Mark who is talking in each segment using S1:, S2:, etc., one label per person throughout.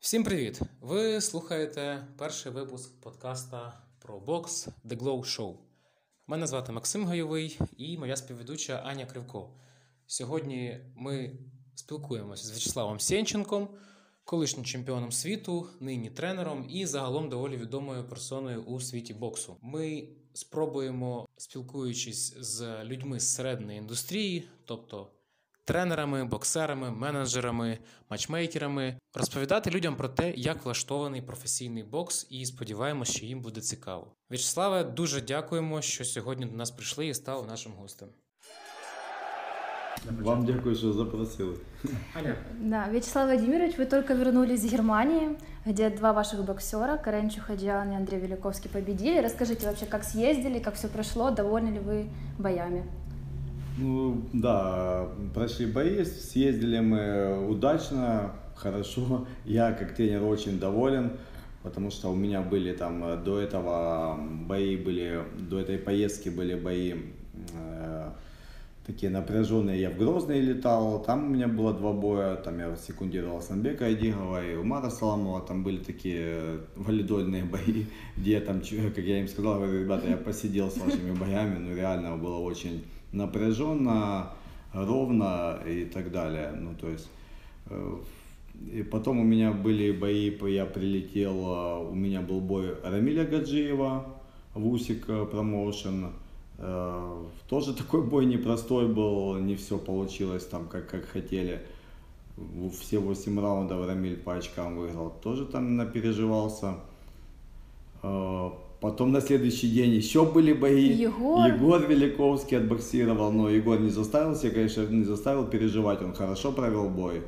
S1: Всім привіт! Ви слухаєте перший випуск подкаста про бокс The Glow Show. Мене звати Максим Гайовий і моя співведуча Аня Кривко. Сьогодні ми спілкуємося з В'ячеславом Сєнченком, колишнім чемпіоном світу, нині тренером і загалом доволі відомою персоною у світі боксу. Ми спробуємо, спілкуючись з людьми з середньої індустрії, тобто тренерами, боксерами, менеджерами, матчмейкерами, розповідати людям про те, як влаштований професійний бокс, і сподіваємося, що їм буде цікаво. В'ячеславе, дуже дякуємо, що сьогодні до нас прийшли і стали нашим гостем.
S2: Вам дякую, що запросили.
S1: Аня.
S3: Да, Вячеслав Владимирович, вы только вернулись из Германии, где два ваших боксера, Карен Чухадян и Андрей Великовский, победили. Расскажите вообще, как съездили, как все прошло, довольны ли вы боями?
S2: Ну да, прошли бои, съездили мы удачно, хорошо. Я как тренер очень доволен, потому что у меня были там э, до этого бои были, до этой поездки были бои э, такие напряженные. Я в Грозный летал, там у меня было два боя, там я секундировал Санбека Айдигова и Умара Саламова, там были такие валидольные бои, где я там, как я им сказал, говорю, ребята, я посидел с вашими боями, ну реально было очень напряженно, ровно и так далее. Ну, то есть, э, и потом у меня были бои, я прилетел, э, у меня был бой Рамиля Гаджиева в Усик промоушен. Э, тоже такой бой непростой был, не все получилось там, как, как хотели. Все 8 раундов Рамиль по очкам выиграл. Тоже там напереживался. Потом на следующий день еще были бои.
S3: Егор.
S2: Егор Великовский отбоксировал, но Егор не заставил себя, конечно, не заставил переживать, он хорошо провел бой.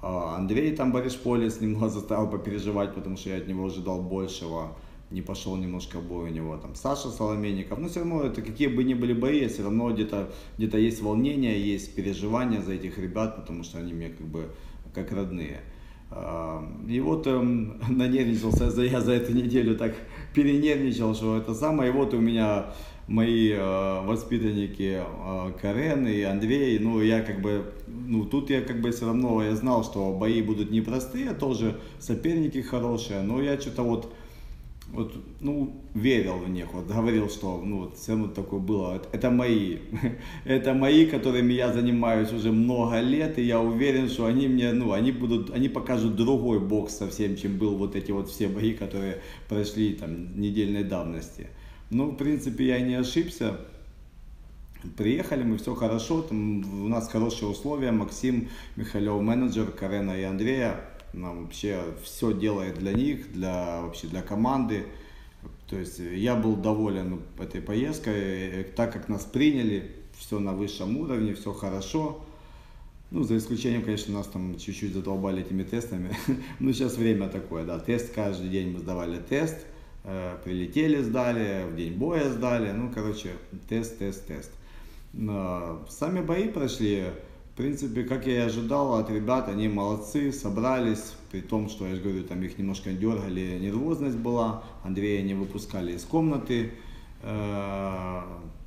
S2: А Андрей там Борисполец немного заставил попереживать, потому что я от него ожидал большего. Не пошел немножко бой у него. Там Саша Соломенников. Но все равно это какие бы ни были бои, все равно где-то где есть волнение, есть переживания за этих ребят, потому что они мне как бы как родные. И вот эм, нанервничался я за эту неделю, так перенервничал, что это самое. И вот у меня мои э, воспитанники э, Карен и Андрей, ну я как бы, ну тут я как бы все равно, я знал, что бои будут непростые, тоже соперники хорошие, но я что-то вот вот, ну, верил в них, вот говорил, что, ну, вот все равно такое было, это мои, это мои, которыми я занимаюсь уже много лет, и я уверен, что они мне, ну, они будут, они покажут другой бокс совсем, чем был вот эти вот все бои, которые прошли там недельной давности. Ну, в принципе, я не ошибся, Приехали мы, все хорошо, там у нас хорошие условия, Максим Михайлов, менеджер Карена и Андрея, нам вообще все делает для них, для вообще для команды. То есть я был доволен этой поездкой, так как нас приняли, все на высшем уровне, все хорошо. Ну, за исключением, конечно, нас там чуть-чуть задолбали этими тестами. ну, сейчас время такое, да. Тест каждый день мы сдавали тест, э, прилетели, сдали, в день боя сдали. Ну, короче, тест, тест, тест. Но сами бои прошли в принципе, как я и ожидал от ребят, они молодцы, собрались, при том, что, я же говорю, там их немножко дергали, нервозность была, Андрея не выпускали из комнаты, э,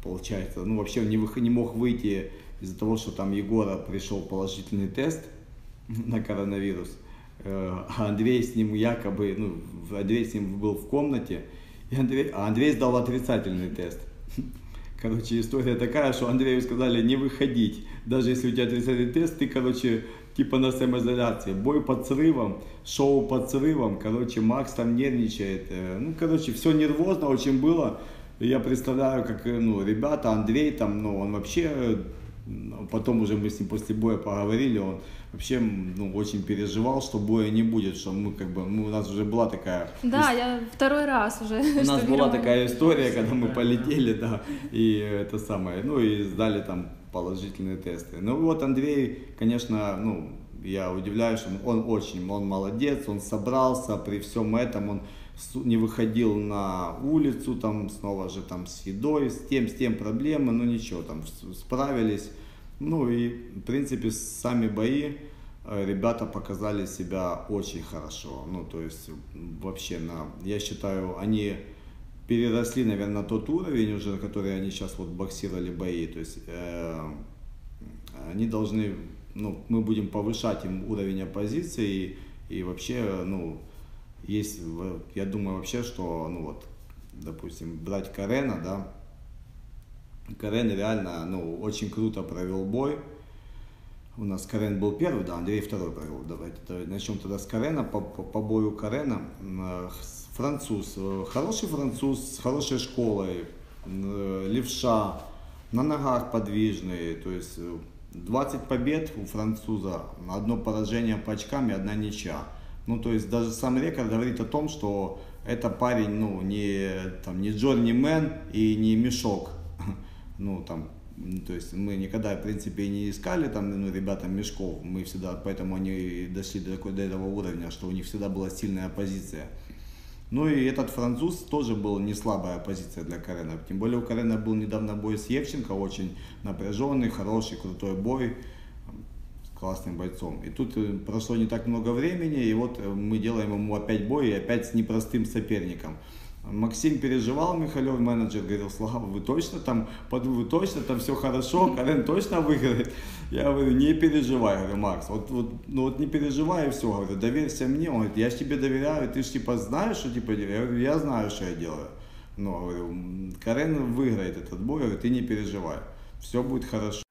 S2: получается, ну вообще не, не мог выйти из-за того, что там Егора пришел положительный тест на коронавирус, э, а Андрей с ним якобы, ну, Андрей с ним был в комнате, и Андрей, а Андрей сдал отрицательный тест. Короче, история такая, что Андрею сказали не выходить. Даже если у тебя отрицательный тест, ты, короче, типа на самоизоляции. Бой под срывом, шоу под срывом. Короче, Макс там нервничает. Э, ну, короче, все нервозно очень было. Я представляю, как, э, ну, ребята, Андрей там, ну, он вообще, э, потом уже мы с ним после боя поговорили, он вообще ну, очень переживал, что боя не будет, что мы как бы, ну, у нас уже была такая...
S3: Да, я второй раз уже.
S2: У нас была такая история, когда мы полетели, да, и это самое, ну и сдали там положительные тесты. Ну вот Андрей, конечно, ну, я удивляюсь, что он очень, он молодец, он собрался при всем этом, он не выходил на улицу, там снова же там с едой, с тем, с тем проблемы, но ничего, там справились. Ну и, в принципе, сами бои э, ребята показали себя очень хорошо. Ну, то есть, вообще, на, я считаю, они переросли, наверное, на тот уровень уже, который они сейчас вот боксировали бои. То есть, э, они должны, ну, мы будем повышать им уровень оппозиции, и И вообще, ну, есть, я думаю вообще, что, ну вот, допустим, брать Карена, да, Карен реально, ну, очень круто провел бой. У нас Карен был первый, да, Андрей второй провел. Давайте, начнем тогда с Карена, по, по, по бою Карена. Француз, хороший француз с хорошей школой, левша, на ногах подвижный, то есть 20 побед у француза, одно поражение по очкам и одна ничья. Ну, то есть даже сам рекорд говорит о том, что это парень, ну, не, там, не Джорни Мэн и не Мешок. Ну, там, то есть мы никогда, в принципе, не искали там, ну, ребятам мешков. Мы всегда, поэтому они дошли до, до этого уровня, что у них всегда была сильная позиция. Ну и этот француз тоже был не слабая позиция для Карена. Тем более у Карена был недавно бой с Евченко, очень напряженный, хороший, крутой бой классным бойцом. И тут э, прошло не так много времени, и вот э, мы делаем ему опять бой, и опять с непростым соперником. Максим переживал, Михалев, менеджер, говорил, Слава, вы точно там, вы точно там все хорошо, Карен точно выиграет? Я говорю, не переживай, говорю, Макс, вот, вот, ну вот не переживай и все, говорю, доверься мне. Он говорит, я же тебе доверяю, ты же типа знаешь, что типа, я говорю, я знаю, что я делаю. Но, говорю, Карен выиграет этот бой, говорю, ты не переживай, все будет хорошо.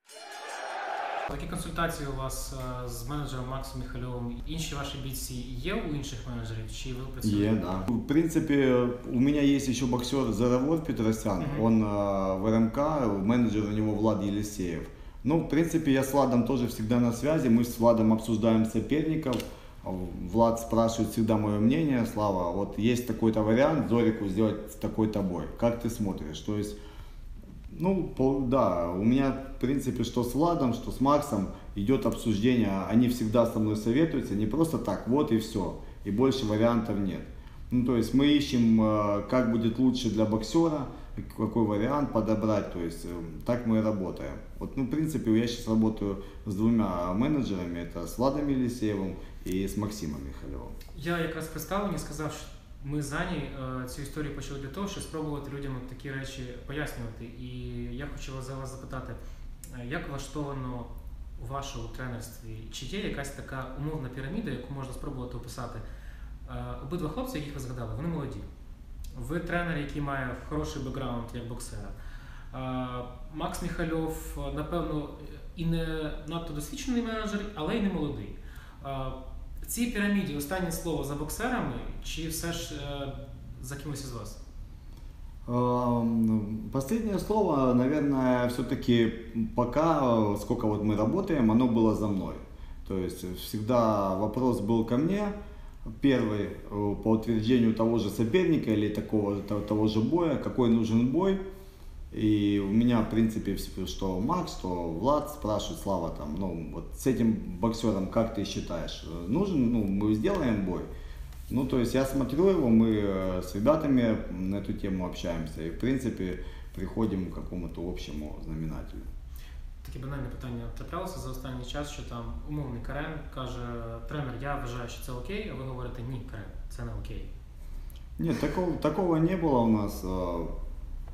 S1: Такі консультації у вас з менеджером Максом Михальовим. Інші ваші бійці є у інших менеджерів? Чи ви працюєте?
S2: Є, да. В принципе, у меня есть еще боксер Заровод Петросян. Uh-huh. Он а, в РМК, менеджер у него Влад Елисеев. Ну, в принципе, я с Владом тоже всегда на связи. Мы с Владом обсуждаем соперников. Влад спрашивает всегда мое мнение. Слава, вот есть такой-то вариант Зорику сделать такой-то бой. Как ты смотришь? То есть ну, да, у меня, в принципе, что с Владом, что с Максом идет обсуждение, они всегда со мной советуются, не просто так, вот и все, и больше вариантов нет. Ну, то есть мы ищем, э, как будет лучше для боксера, какой вариант подобрать, то есть э, так мы и работаем. Вот, ну, в принципе, я сейчас работаю с двумя менеджерами, это с Владом Елисеевым и с Максимом Михайловым.
S1: Я якраз представлені сказав, що Ми з Ані е, цю історію почали для того, щоб спробувати людям такі речі пояснювати. І я хочу за вас запитати, е, як влаштовано у вашому тренерстві? Чи є якась така умовна піраміда, яку можна спробувати описати? Е, обидва хлопці, яких ви згадали, вони молоді. Ви тренер, який має хороший бекграунд як боксера. Макс Міхальов, напевно, і не надто досвідчений менеджер, але й не молодий. В цій піраміді останнє слово за боксерами, чи все ж е, за кимось із вас?
S2: Последнее слово, наверное, все-таки пока, сколько вот мы работаем, оно было за мной. То есть всегда вопрос был ко мне, первый э, по утверждению того же соперника или такого, того же боя, какой нужен бой – и у меня, в принципе, что Макс, что Влад спрашивает, Слава, там, ну, вот с этим боксером, как ты считаешь, нужен, ну, мы сделаем бой? Ну, то есть я смотрю его, мы э, с ребятами на эту тему общаемся и, в принципе, приходим к какому-то общему знаменателю.
S1: Таке банальне питання траплялося за останній час, що там умовний Карен каже, тренер, я вважаю, що це окей, а ви говорите, ні, Карен, це не окей.
S2: Нет, такого, такого не было у нас.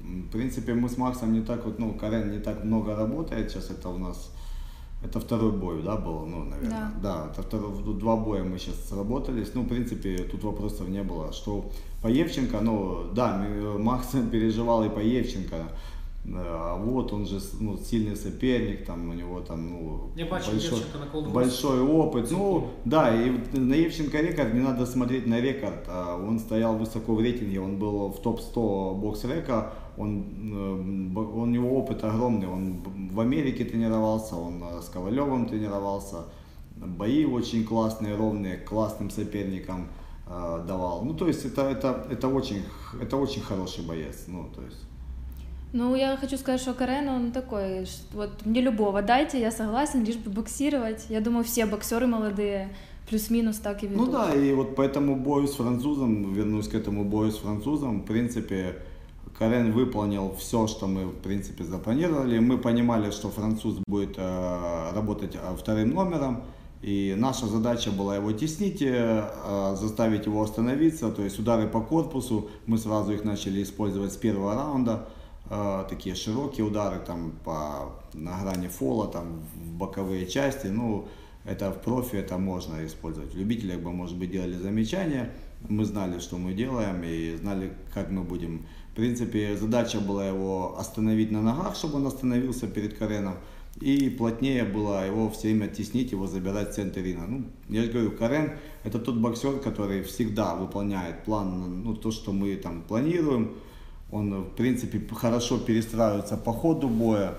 S2: В принципе, мы с Максом не так вот, ну, Карен не так много работает, сейчас это у нас, это второй бой, да, был, ну, наверное. Да. да, это второй, два боя мы сейчас сработались, ну, в принципе, тут вопросов не было. Что по Евченко, ну, да, Макс переживал и по Евченко, а вот он же ну, сильный соперник, там у него там ну,
S1: Я большой, на
S2: большой опыт. Ну да, и на Евченко рекорд не надо смотреть на рекорд. А он стоял высоко в рейтинге, он был в топ-100 бокс река, он, э, у него опыт огромный, он в Америке тренировался, он э, с Ковалевым тренировался, бои очень классные, ровные, классным соперникам э, давал. Ну, то есть это, это, это, очень, это очень хороший боец. Ну, то есть.
S3: Ну, я хочу сказать, что Карен, он такой, вот мне любого дайте, я согласен, лишь бы боксировать. Я думаю, все боксеры молодые плюс-минус так и ведут.
S2: Ну да, и вот по этому бою с французом, вернусь к этому бою с французом, в принципе, Карен выполнил все, что мы, в принципе, запланировали. Мы понимали, что француз будет э, работать э, вторым номером. И наша задача была его теснить, э, заставить его остановиться. То есть удары по корпусу, мы сразу их начали использовать с первого раунда. Такие широкие удары там по, на грани фола, там в боковые части. Ну, это в профи это можно использовать. В любителях бы, может быть, делали замечания, мы знали, что мы делаем и знали, как мы будем. В принципе, задача была его остановить на ногах, чтобы он остановился перед Кареном. И плотнее было его все время теснить, его забирать в центр ринга. Ну, я же говорю, Карен это тот боксер, который всегда выполняет план, ну, то, что мы там планируем. Он, в принципе, хорошо перестраивается по ходу боя.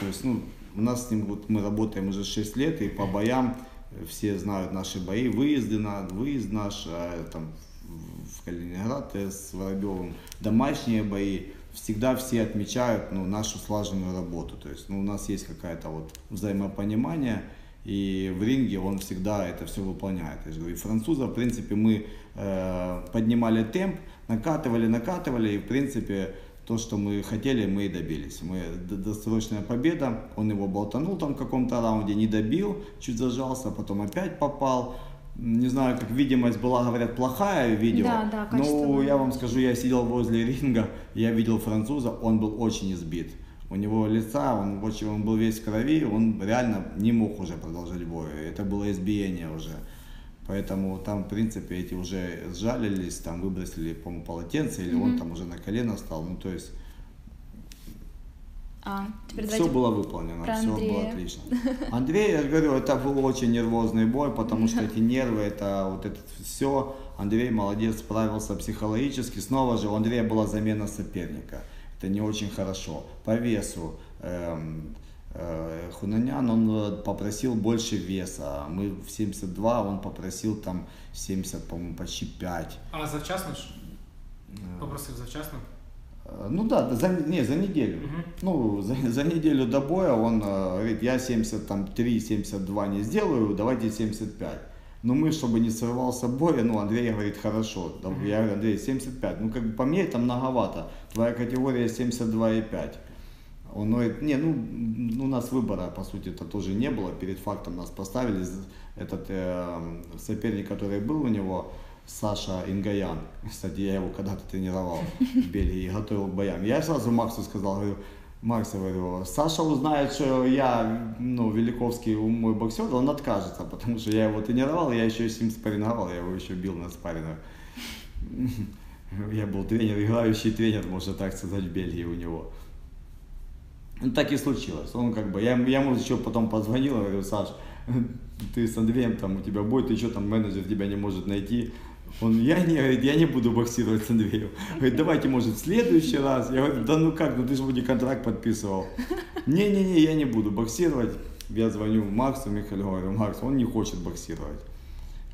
S2: То есть, ну, у нас с ним, вот мы работаем уже 6 лет, и по боям все знают наши бои, выезды на выезд наш, а, там, в Калининград с Воробьевым, домашние бои всегда все отмечают ну, нашу слаженную работу. То есть ну, у нас есть какое-то вот взаимопонимание, и в ринге он всегда это все выполняет. Я же говорю, и француза, в принципе, мы э, поднимали темп, накатывали, накатывали, и в принципе то, что мы хотели, мы и добились. Мы досрочная победа, он его болтанул там в каком-то раунде, не добил, чуть зажался, потом опять попал не знаю, как видимость была, говорят, плохая видео.
S3: Да, да,
S2: Но я вам скажу, я сидел возле ринга, я видел француза, он был очень избит. У него лица, он, очень, он был весь в крови, он реально не мог уже продолжать бой. Это было избиение уже. Поэтому там, в принципе, эти уже сжалились, там выбросили, по-моему, полотенце, или mm-hmm. он там уже на колено стал. Ну, то есть
S3: а, теперь
S2: все было выполнено, все было отлично. Андрей, я говорю, это был очень нервозный бой, потому что эти нервы, это вот это все. Андрей молодец, справился психологически. Снова же у Андрея была замена соперника. Это не очень хорошо. По весу. Эм, Хунанян, он э, попросил больше веса. Мы в 72, он попросил там 70, по-моему, почти 5.
S1: А завчасно ж? Э. Попросив завчасно?
S2: Э, ну да, за, не, за неделю. Угу. Ну, за, за неделю до боя он э, говорит, я 73-72 не сделаю, давайте 75. Но мы, чтобы не срывался бой, ну, Андрей говорит, хорошо. Я говорю, Андрей, 75. Ну, как бы по мне это многовато. Твоя категория 72,5. Он говорит, не, ну, у нас выбора, по сути, это тоже не было. Перед фактом нас поставили. Этот э, соперник, который был у него, Саша Ингаян. Кстати, я его когда-то тренировал в Бельгии и готовил к боям. Я сразу Максу сказал, говорю, Макс, говорю, Саша узнает, что я, ну, Великовский мой боксер, он откажется, потому что я его тренировал, я еще с ним спарринговал, я его еще бил на спаррингах. Я был тренер, играющий тренер, можно так сказать, в Бельгии у него. Ну, так и случилось. Он как бы, я, я ему еще потом позвонил, говорю, Саш, ты с Андреем там, у тебя бой, ты что там, менеджер тебя не может найти, он, я не, говорит, я не буду боксировать с Андреем. Говорит, давайте, может, в следующий раз. Я говорю, да ну как, ну ты же вроде контракт подписывал. Не-не-не, я не буду боксировать. Я звоню Максу Михаилу, говорю, Макс, он не хочет боксировать.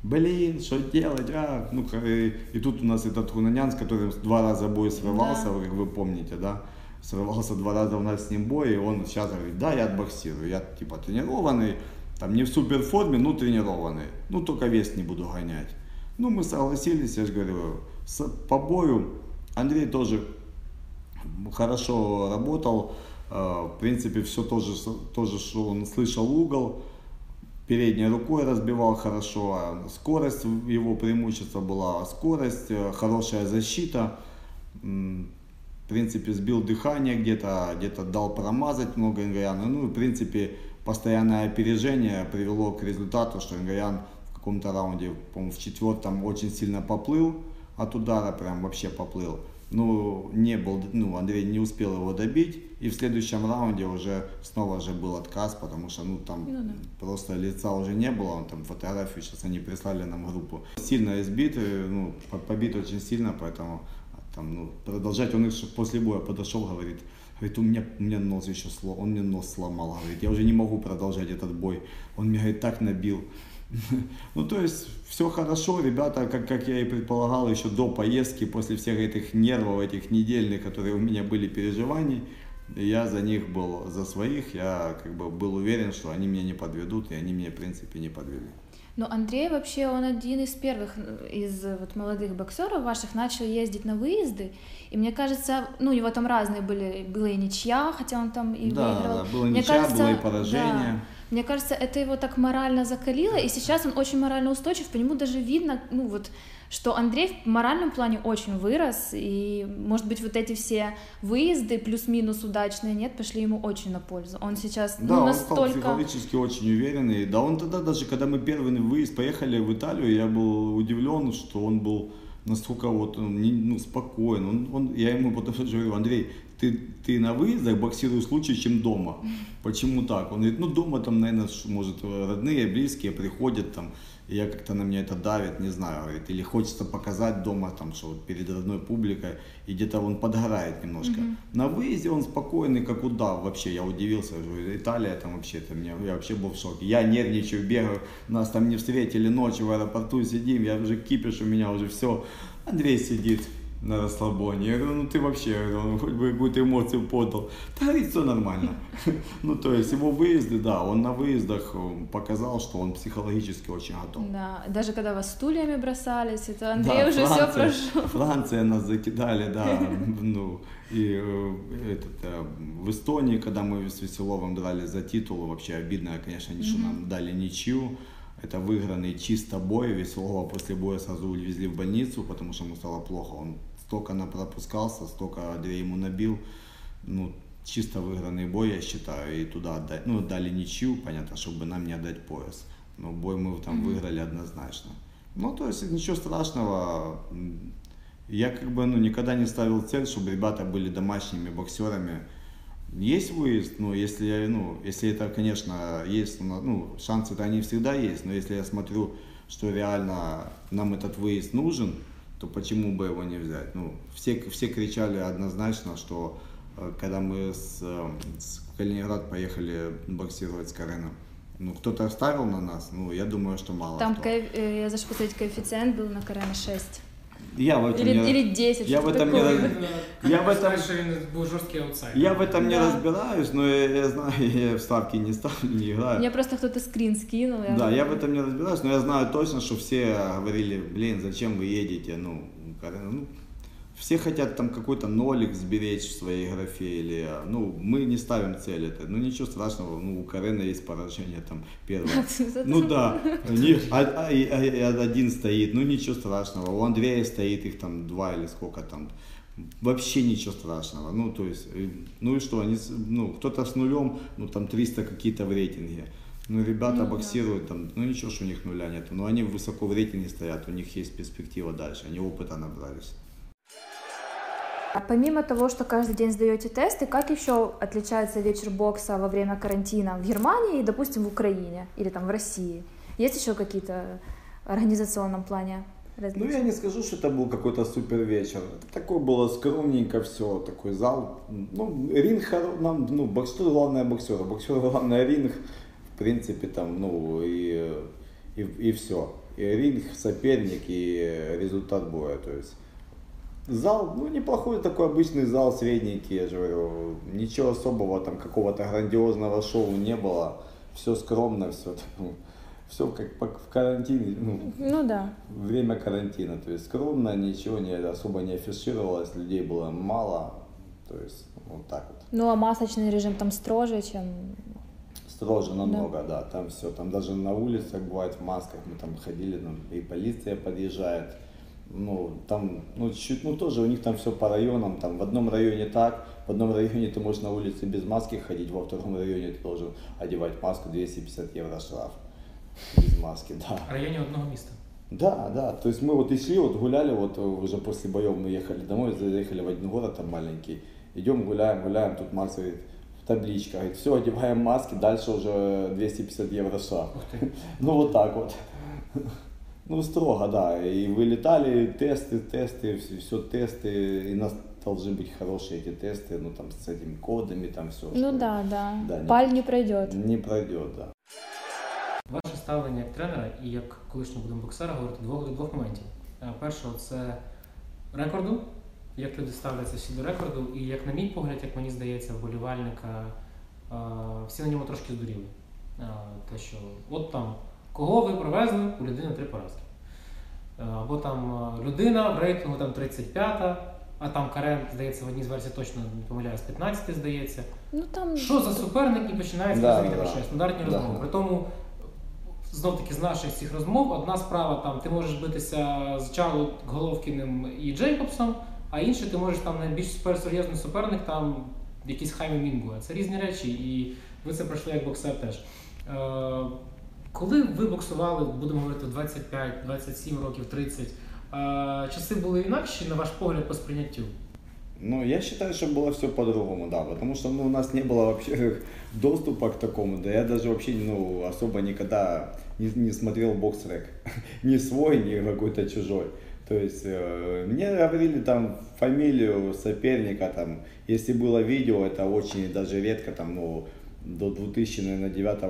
S2: Блин, что делать? А, ну, и, и тут у нас этот Хунанян, с которым два раза бой срывался, да. как вы помните, да? Срывался два раза у нас с ним бой, и он сейчас говорит, да, я отбоксирую, я типа тренированный, там не в суперформе, но тренированный. Ну, только вес не буду гонять. Ну, мы согласились, я же говорю, с, по бою Андрей тоже хорошо работал. Э, в принципе, все тоже, тоже, что он слышал угол, передней рукой разбивал хорошо, а скорость его преимущество была, скорость, э, хорошая защита, в принципе, сбил дыхание где-то, где-то дал промазать много Ингаяна. Ну, в принципе, постоянное опережение привело к результату, что Ингаян каком-то раунде, по-моему, в четвертом очень сильно поплыл от удара, прям вообще поплыл. Ну, не был, ну, Андрей не успел его добить, и в следующем раунде уже снова же был отказ, потому что, ну, там ну, да. просто лица уже не было, он там фотографию сейчас они прислали нам группу. Сильно избит, ну, побит очень сильно, поэтому там, ну, продолжать, он после боя подошел, говорит, Говорит, у меня, у меня нос еще сломал, он мне нос сломал, говорит, я уже не могу продолжать этот бой. Он меня, говорит, так набил. Ну, то есть, все хорошо, ребята, как, как я и предполагал, еще до поездки, после всех этих нервов, этих недельных, которые у меня были переживаний, я за них был, за своих, я как бы был уверен, что они меня не подведут, и они меня, в принципе, не подвели.
S3: Но Андрей вообще, он один из первых из вот молодых боксеров ваших начал ездить на выезды, и мне кажется, ну, у него там разные были, была и ничья, хотя он там и
S2: да,
S3: выиграл.
S2: Да, была ничья, кажется, было и поражение.
S3: Да Мне кажется, это его так морально закалило, и сейчас он очень морально устойчив, по нему даже видно, ну вот, что Андрей в моральном плане очень вырос, и, может быть, вот эти все выезды плюс-минус удачные, нет, пошли ему очень на пользу. Он сейчас
S2: Да,
S3: ну,
S2: он
S3: настолько...
S2: стал психологически очень уверенный. Да, он тогда даже, когда мы первый выезд поехали в Италию, я был удивлен, что он был настолько вот он не- ну, спокоен. Он, он, я ему потом говорю, Андрей, ты, ты на выездах боксируешь лучше, чем дома. Почему так? Он говорит, ну дома там, наверное, может, родные, близкие приходят там, и я как-то на меня это давит, не знаю, говорит, или хочется показать дома, там, что вот перед родной публикой, и где-то он подгорает немножко. На выезде он спокойный, как удав, вообще, я удивился, говорю, Италия там вообще, там, я, я вообще был в шоке. Я нервничаю, бегаю, нас там не встретили ночью в аэропорту, сидим, я уже кипиш, у меня уже все. Андрей сидит на расслабоне. Я говорю, ну ты вообще, я говорю, ну, хоть бы какую-то эмоцию подал. Да, говорит, все нормально. Ну, то есть его выезды, да, он на выездах э, показал, что он психологически очень готов.
S3: Да, даже когда вас стульями бросались, это Андрей
S2: Да,
S3: уже все прошел.
S2: Франция нас закидали, да, ну, и э, этот, э, в Эстонии, когда мы с Веселовым драли за титул, вообще обидно, конечно, что нам дали ничью, это выигранный чисто бой, Веселова после боя сразу увезли в больницу, потому что ему стало плохо, он столько напропускался, столько Андрей ему набил, ну, чисто выигранный бой, я считаю, и туда отдать, ну, дали ничью, понятно, чтобы нам не отдать пояс, но бой мы там выиграли однозначно. Ну, то есть ничего страшного. Я как бы ну, никогда не ставил цель, чтобы ребята были домашними боксерами. Есть выезд, ну, если, ну, если это, конечно, есть, ну, ну, шансы-то они всегда есть, но если я смотрю, что реально нам этот выезд нужен, то почему бы его не взять? Ну, все, все кричали однозначно, что э, когда мы с, э, с Калининград поехали боксировать с Кареном, ну, кто-то ставил на нас, ну, я думаю, что мало
S3: Там,
S2: кто.
S3: коэф- э, я зашла посмотреть, коэффициент был на Карена 6.
S2: Я в этом
S3: Или,
S2: не-
S3: или 10,
S2: я в этом не
S3: такое.
S2: раз- Я в этом-
S1: жорсткий аутсайдер.
S2: Я в этом не разбираюсь, но я, знаю, я в ставки не ставлю, не играю.
S3: Мне просто кто-то скрин скинул.
S2: Да, я в этом не разбираюсь, но я знаю точно, что все говорили, блин, зачем вы едете, ну, ну, все хотят там какой-то нолик сберечь в своей графе или, ну, мы не ставим цель это, ну, ничего страшного, ну, у Карена есть поражение там первое. Ну да, не- а- а- а- один стоит, ну ничего страшного. У Андрея стоит их там два или сколько там. Вообще ничего страшного. Ну, то есть, э, ну и что, они, ну, кто-то с нулем, ну там 300 какие-то в рейтинге. Ну, ребята
S3: Ну да.
S2: боксируют там, ну ничего, что у них нуля нет. Но они высоко в рейтинге стоят, у них есть перспектива дальше, они опыта набрались.
S3: А Помимо того, что каждый день сдаете тесты, как еще отличается вечер бокса во время карантина в Германии и, допустим, в Украине или там в России? Есть еще какие-то организационном плане
S2: Ну,
S3: различия?
S2: я не скажу, что это был какой-то супер вечер. Такое было скромненько все, такой зал. Ну, ринг, нам, ну, боксер главное боксер, боксер главное ринг. В принципе, там, ну, и, и, и все. И ринг, соперник и результат боя, то есть. Зал, ну, неплохой такой обычный зал, средненький, я же говорю. Ничего особого, там, какого-то грандиозного шоу не было. Все скромно, все, все как по- в карантине, ну,
S3: Ну да.
S2: время карантина. То есть скромно, ничего не, особо не афишировалось, людей было мало. То есть вот так вот.
S3: Ну а масочный режим там строже, чем...
S2: Строже намного, да. Там все, там даже на улицах бывает в масках, мы там ходили, там и полиция подъезжает. Ну, там, ну, чуть, ну, тоже у них там все по районам, там в одном районе так, в одном районе ты можешь на улице без маски ходить, во втором районе ты должен одевать маску, 250 евро штраф без маски, да.
S1: В районі одного міста.
S2: Да, да. То есть мы вот и шли, вот гуляли, вот э, уже после боев мы ехали домой, заехали в один город там маленький. Идем, гуляем, гуляем, тут Макс говорит, табличка, говорит, все, одеваем маски, дальше уже 250 евро штраф. Ну вот так вот. Ну строго, да. И вылетали тесты, тесты, все, все тесты, и у нас должны быть хорошие эти тесты, ну там с этими кодами, там все.
S3: Ну да, да.
S2: Да, не-
S3: Паль не пройдет.
S2: Не пройдет, да.
S1: Ваше ставлення як тренера і як колишнього будемо боксера говорити двох, двох моментів. Е, Першого це рекорду, як люди ставляться всі до рекорду, і як, на мій погляд, як мені здається, вболівальника е, всі на ньому трошки здуріли. Е, Те, що от там, кого ви привезли, у людини три поразки. Е, Або там е, людина в рейтингу там 35-та, а там Карен, здається, в одній з версій точно не помиляюсь, 15 здається.
S3: Ну там
S1: Що за суперник і починається
S2: Да,
S1: розуміти
S2: да,
S1: про що стандартні
S2: Да.
S1: розмови. При тому, знов таки з наших цих розмов, одна справа там ти можеш битися з Чарло Головкіним і Джейкобсом, а інше ти можеш там найбільш супер серйозний суперник, там якийсь Хаймі Мінгуа. Це різні речі, і ви це пройшли як боксер теж. Е, коли ви боксували, будемо говорити, 25, 27 років, 30, е, часи були інакші, на ваш погляд, по сприйняттю?
S2: Ну, я считаю, что было все по-другому, да, потому что ну, у нас не было вообще доступа к такому, да я даже вообще ну, особо никогда не, не смотрел бокс-рек, ни свой, ни какой-то чужой. То есть э, мне говорили там фамилию соперника, там, если было видео, это очень даже редко, там, ну, до 2009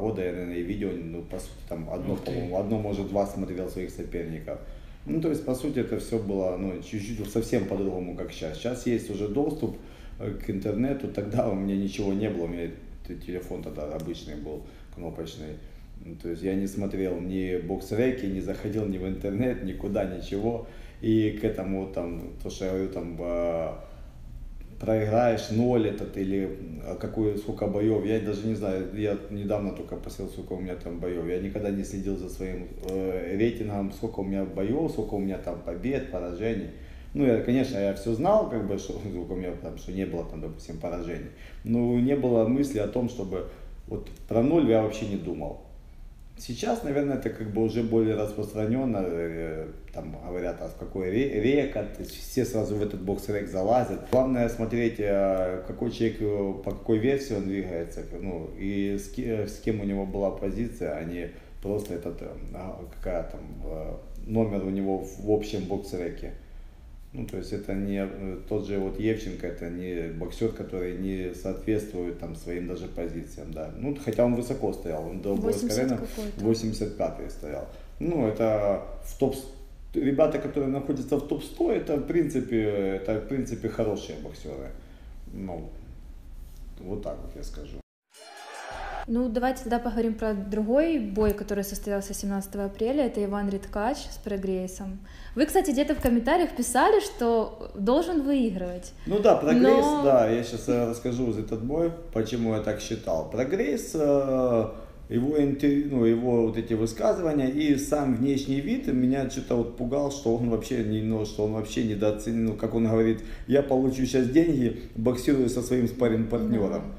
S2: года я, наверное, и видео, ну, по сути, там, одно, по-моему, одно, может, два смотрел своих соперников. Ну, то есть, по сути, это все было, ну, чуть-чуть совсем по-другому, как сейчас. Сейчас есть уже доступ э, к интернету, тогда у меня ничего не было, у меня телефон тогда обычный был, кнопочный. Ну, То есть я не смотрел ни бокс-реки, не заходил ни в интернет, никуда, ничего. И к этому там, то, что я говорю, там, э, проиграешь ноль этот или а какой, сколько боев, я даже не знаю, я недавно только посмотрел, сколько у меня там боев, я никогда не следил за своим э, рейтингом, сколько у меня боев, сколько у меня там побед, поражений. Ну, я, конечно, я все знал, как бы, что, у меня там, что не было там, допустим, поражений, но не было мысли о том, чтобы вот про ноль я вообще не думал. Сейчас, наверное, это как бы уже более распространенно, э, там говорят, а в какой ре- река, все сразу в этот бокс-рек залазят. Главное смотреть, э, какой человек, э, по какой версии он двигается, ну, и с, ки- с кем у него была позиция, а не просто этот, а, какая там, номер у него в общем бокс-реке. Ну, то есть это не э, тот же вот Евченко, это не боксер, который не соответствует там своим даже позициям, да. Ну, хотя он высоко стоял, он до боя с
S3: 80
S2: Кареном
S3: какой-то.
S2: 85 стоял. Ну, это в топ ребята, которые находятся в топ-100, это в принципе, это в принципе хорошие боксеры. Ну, вот так вот я скажу.
S3: Ну, давайте тогда поговорим про другой бой, который состоялся 17 апреля. Это Иван Риткач с прогрессом. Вы, кстати, где-то в комментариях писали, что должен выигрывать.
S2: Ну да, прогресс,
S3: Но-
S2: да, я сейчас расскажу за этот бой, почему я так считал. Прогресс, э, его, интервью, ну, его вот эти высказывания и сам внешний вид меня что-то вот пугал, что он вообще не, ну, что он вообще недооценен, ну, как он говорит, я получу сейчас деньги, боксирую со своим спарринг партнером.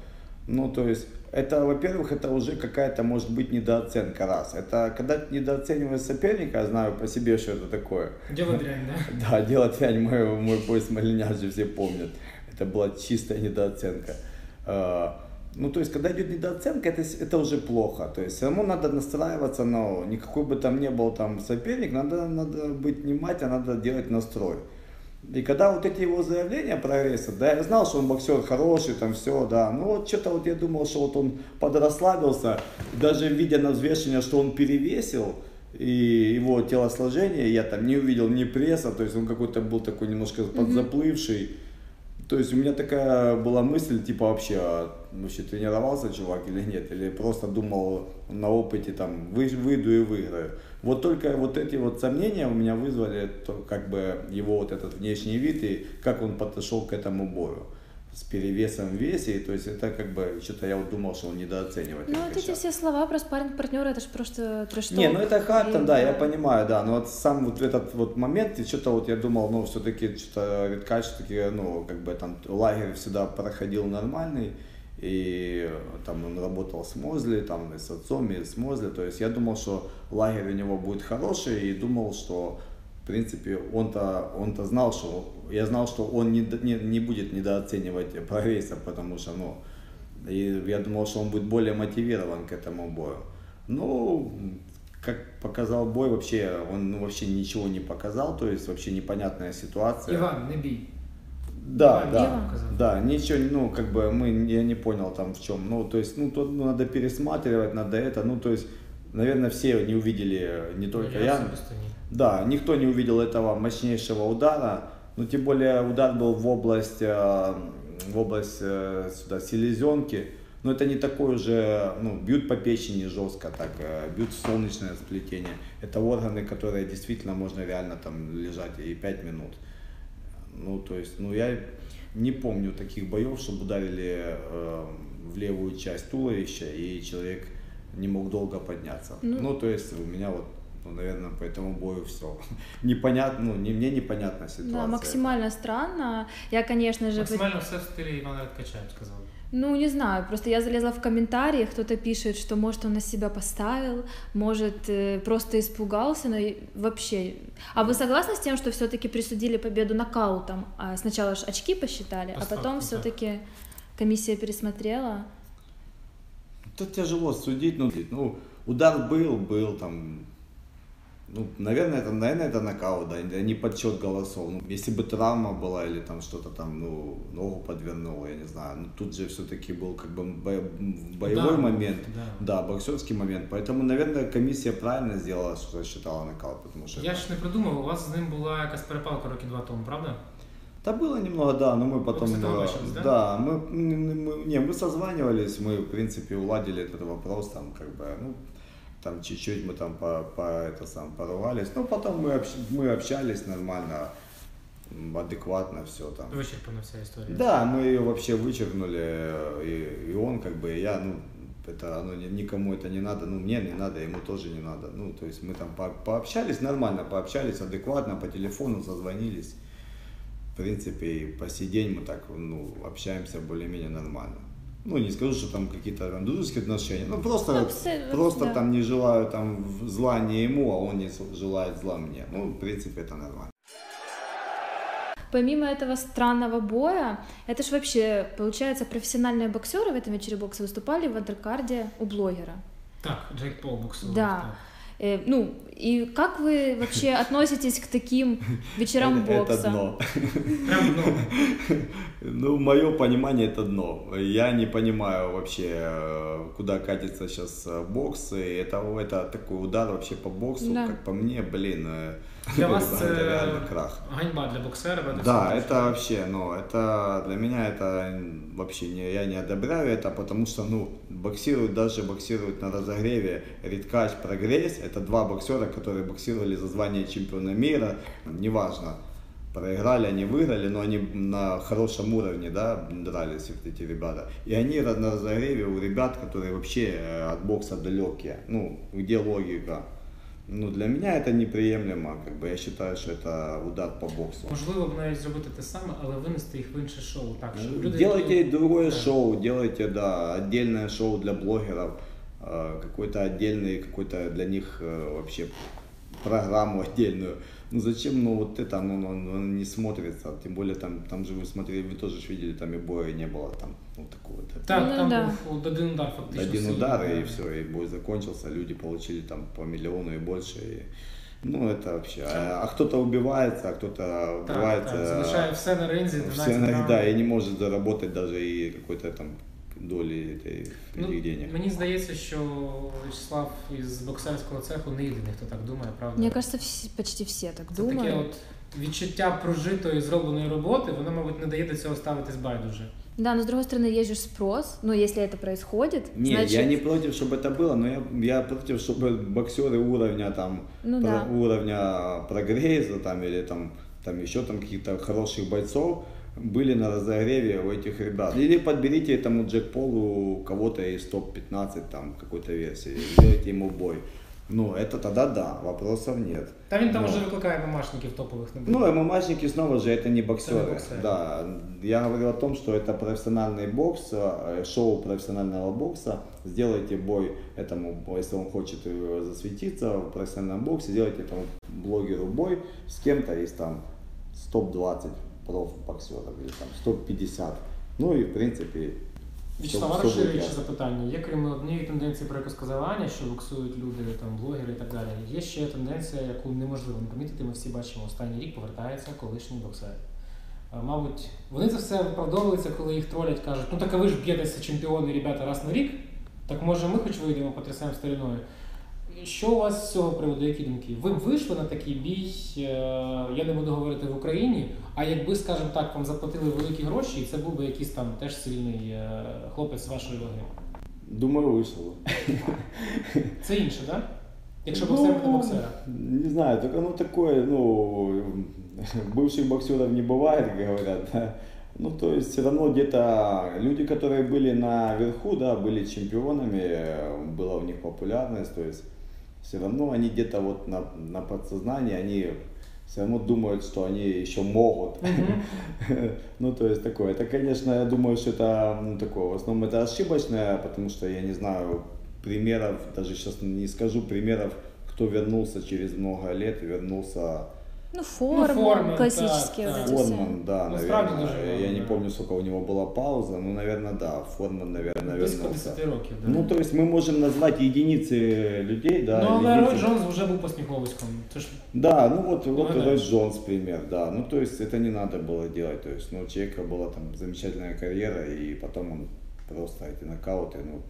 S2: Ну, то есть, это, во-первых, это уже какая-то, может быть, недооценка раз. Это когда ты недооцениваешь соперника, я знаю по себе, что это такое.
S1: Діло дрянь, да?
S2: Да, дело дрянь, мой, мой бой с Малиняш же все помнят. Это была чистая недооценка. Э, Ну, то есть, когда идет недооценка, это, это уже плохо. То есть, все равно надо настраиваться, но никакой бы там ни был там соперник, надо, надо быть внимательным, надо делать настрой. И когда вот эти его заявления прогресса, да, я знал, что он боксер хороший, там все, да, но вот что-то вот я думал, что вот он подрасслабился, даже видя на взвешивание, что он перевесил, и его телосложение, я там не увидел ни пресса, то есть он какой-то был такой немножко подзаплывший. То есть у меня такая была мысль, типа вообще, а вообще тренировался чувак или нет, или просто думал на опыте там вы- выйду и выиграю. Вот только вот эти вот сомнения у меня вызвали то, как бы его вот этот внешний вид и как он подошел к этому бою с перевесом в весе, то есть это как бы что-то я вот думал, что он недооценивает.
S3: Ну, вот эти все слова про спарринг партнера, это же просто трэш
S2: Не, ну это хард, там, да, я понимаю. да, но вот сам вот этот вот момент, и что-то вот я думал, ну, все-таки что-то Редкач, все-таки, ну, как бы там лагерь всегда проходил нормальный, и там он работал с Мозли, там и с отцом, и с Мозли, то есть я думал, что лагерь у него будет хороший, и думал, что, в принципе, он-то, он-то знал, что, я знал, что он не, не, не будет недооценивать прогресса, потому что, ну, и я думал, что он будет более мотивирован к этому бою. Ну, как показал бой, вообще он ну, вообще ничего не показал, то есть вообще непонятная ситуация.
S1: Іван, не бій.
S2: Да, да, да, ничего, ну, как бы мы, я не понял там в чем, ну, то есть, ну, тут ну, надо пересматривать, надо это, ну, то есть, наверное, все не увидели, не только я,
S1: ні.
S2: да, никто не увидел этого мощнейшего удара, но тем более удар был в область, э, в область э, сюда, селезенки, но это не такой уже, ну, бьют по печени жестко, так, э, бьют в солнечное сплетение. Это органы, которые действительно можно реально там лежать и 5 минут. Ну, то есть, ну, я не помню таких боев, чтобы ударили э, в левую часть туловища, и человек не мог долго подняться.
S3: Ну.
S2: Ну, то есть, у меня вот, ну, наверное, по этому бою все. Непонятно, ну, не, мне непонятна ситуация.
S3: Да, максимально странно. Я, конечно же...
S1: Максимально все в стилі Івана Ткача, сказав.
S3: Ну, не знаю, просто я залезла в комментарии, кто-то пишет, что, может, он на себя поставил, может, э, просто испугался, но вообще... А вы согласны с тем, что все таки присудили победу нокаутом? А сначала же очки посчитали, а
S1: Постфактум,
S3: потом
S1: да.
S3: все таки комиссия пересмотрела?
S2: Тут тяжело судить, ну, ну, удар был, был там, ну, наверное, это, наверное, это нокаут, да, не подсчет голосов. Ну, если бы травма была или там что-то там, ну, ногу подвернуло, я не знаю, ну, тут же все-таки был как бы бо- боевой
S1: Да,
S2: момент,
S1: да.
S2: да, боксерский момент, поэтому, наверное, комиссия правильно сделала, что считала нокаут, потому что...
S1: Я
S2: это-
S1: ж не придумав, у вас з ним була якась перепалка роки два тому, правда?
S2: Да было немного, да, но мы потом...
S1: с этого
S2: э,
S1: да?
S2: да, мы, мы- не, мы созванивались, мы, в принципе, уладили этот вопрос, там, как бы, ну, там чуть-чуть мы там по, по это сам поругались, но потом мы, общ- мы общались нормально, адекватно все там.
S1: Вичерпана вся історія.
S2: Да, мы ее вообще вычеркнули, э, и, и он, как бы, и я, ну, это, оно ни- никому это не надо, ну, мне не надо, ему тоже не надо. Ну, то есть мы там по- пообщались нормально, пообщались адекватно, по телефону созвонились. В принципе, и по сей день мы так, ну, общаемся более-менее нормально. Ну, не скажу, что там какие-то там дружеские отношения, ну, просто,
S3: Ну, абсо-
S2: просто
S3: да.
S2: там не желаю там зла не ему, а он не желает зла мне. Ну, в принципе, это нормально.
S3: Помимо этого странного боя, это ж вообще, получается, профессиональные боксеры в этом вечере бокса выступали в андеркарде у блогера.
S1: Так, Джейк Пол боксував.
S3: Да.
S1: так.
S3: Э, ну, и как вы вообще относитесь к таким вечерам
S2: Это-
S3: бокса?
S2: Это дно.
S1: Прям, ну,
S2: Ну, мое понимание это дно. Я не понимаю вообще, э, куда катится сейчас бокс. И это, это такой удар вообще по боксу,
S3: Да.
S2: как по мне, блин. э,
S1: для вас
S2: это
S1: це
S2: реально крах.
S1: ганьба для боксера. ви так
S2: Да, это вообще, ну, это для меня это вообще не, я не одобряю это, потому что, ну, боксируют, даже боксируют на разогреве Риткач, Прогресс, это два боксера, которые боксировали за звание чемпиона мира, неважно, проиграли, они выиграли, но они на хорошем уровне, да, дрались вот эти ребята. И они ра- на разогреве у ребят, которые вообще э, от бокса далекие, ну, где логика? Ну, для меня это неприемлемо, как бы я считаю, что это удар по боксу.
S1: Можливо, б навіть зробити те саме, але винести їх в інше шоу. Так, щоб люди,
S2: Ну, Делайте
S1: які-
S2: другое
S1: Да.
S2: шоу, делайте, да, отдельное шоу для блогеров, э, какой-то отдельный, какой-то для них э, вообще программу отдельную. Ну зачем, ну вот это, ну, ну, ну, не смотрится, тем более там, там же вы смотрели, вы тоже ж видели, там и боя не было, там, ну такого вот.
S1: Так,
S3: Ну,
S1: там
S3: да.
S1: був от один удар фактично.
S2: Один
S1: сильний,
S2: удар
S1: да.
S2: и все, и бой закончился, люди получили там по миллиону и больше. И, ну это вообще, а, а кто-то убивается, а кто-то
S1: Так,
S2: убивается.
S1: так, залишає все на ринзі, 12
S2: Все, на-
S1: раундів.
S2: да, и не может заработать даже и какой-то там доли этой,
S1: Ну,
S2: этих денег.
S1: Мені здається, що Вячеслав із боксерського цеху не єдиний, хто так думає, правда?
S3: Мне кажется, все, почти все так
S1: Це таке
S3: думают.
S1: от відчуття прожитої зробленої роботи, воно, мабуть, не дає до цього ставитись байдуже.
S3: Да, но с другой стороны, есть же спрос, но если это происходит,
S2: Не,
S3: значит...
S2: я не против, чтобы это было, но я, я против, чтобы боксеры уровня там,
S3: Ну
S2: про-
S3: да.
S2: уровня прогресса там или там, там еще там каких-то хороших бойцов были на разогреве у этих ребят. Или подберите этому Джек Полу кого-то из топ-15 там какой-то версии, сделайте ему бой. Ну, это тогда да, вопросов нет.
S1: Та він там
S2: Но-
S1: вже викликає мамашників топових не буде.
S2: Ну, ММАшники снова же это не боксеры.
S1: боксеры.
S2: Да, я говорил о том, что это профессиональный бокс, э, шоу профессионального бокса. Сделайте бой этому, если он хочет э, засветиться в профессиональном боксе, сделайте этому блогеру бой с кем-то из там с топ-20 проф-боксеров или там с топ-50. Ну и в принципе
S1: Вячеслав,
S2: всё-
S1: розширюючи запитання, є крім однієї тенденції, про яку сказав Аня, що боксують люди, там, блогери і так далі. Є ще тенденція, яку неможливо не помітити. Ми всі бачимо, останній рік повертається колишній боксер. Мабуть, вони це все виправдовуються, коли їх тролять, кажуть, ну так а ви ж б'єтеся чемпіони, ребята, раз на рік, так може ми хоч вийдемо, потрясаємо стариною. Що у вас з цього приводу, які думки? Ви б вийшли на такий бій, е, я не буду говорити в Україні, а якби, скажімо так, вам заплатили великі гроші, і це був би якийсь там теж сильний е, хлопець вашої ваги.
S2: Думаю, вышел.
S1: Це інше, так? Якщо боксер проти боксера.
S2: Не знаю, только ну такое, ну, бывших боксеров не бывает, как говорят, да. Ну, то есть все равно где-то люди, которые были наверху, да, были чемпионами, была у них популярность, то есть все равно они где-то вот на, на подсознании, они все равно думают, что они еще могут. ну, то есть такое. Это, конечно, я думаю, что это ну, такое, в основном это ошибочное, потому что я не знаю примеров, даже сейчас не скажу примеров, кто вернулся через много лет и вернулся
S3: ну, форма, ну, форма классические
S2: да, вот эти Форман, все. да, ну, наверное. Я не помню, сколько у него была пауза, ну, наверное, да, Форман, наверное,
S1: Близко вернулся. 10 років, да.
S2: Ну, то есть мы можем назвать единицы людей, да.
S1: Ну, але Рой Джонс уже был по Сміховицькому.
S2: Ж... Да, ну вот, вот Рой Джонс пример, да. Ну, то есть это не надо было делать, то есть, ну, у человека была там замечательная карьера, и потом он просто эти нокауты, ну,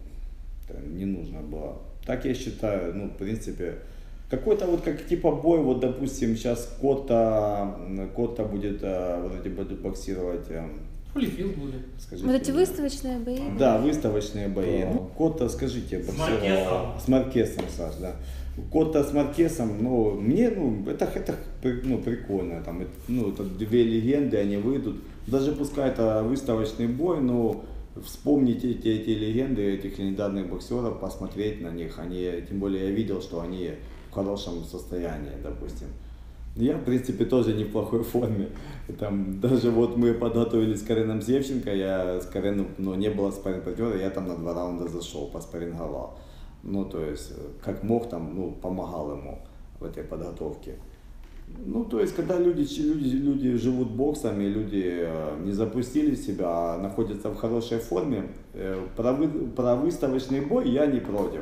S2: не нужно было. Так я считаю, ну, в принципе, какой-то вот как типа бой, вот допустим, сейчас Кота, Кота будет э, вот эти будет боксировать.
S1: Холлифилд будет.
S3: Скажите, вот эти выставочные бои.
S2: Да, выставочные бои. Да. Ну, Кота, скажите,
S1: боксировал.
S2: С Маркесом, Саш, да. Кота с Маркесом, ну, мне, ну, это, это ну, прикольно, там, ну, это две легенды, они выйдут, даже пускай это выставочный бой, но вспомнить эти, эти легенды, этих легендарных боксеров, посмотреть на них, они, тем более я видел, что они хорошем состоянии, допустим. Я, в принципе, тоже не в плохой форме. Там, даже вот мы подготовились с Кареном Севченко, я с Кареном, ну, не было спарринг партнера, я там на два раунда зашел, поспарринговал. Ну, то есть, как мог там, ну, помогал ему в этой подготовке. Ну, то есть, когда люди, люди, люди живут боксом, и люди э, не запустили себя, а находятся в хорошей форме, э, про, вы, про выставочный бой я не против.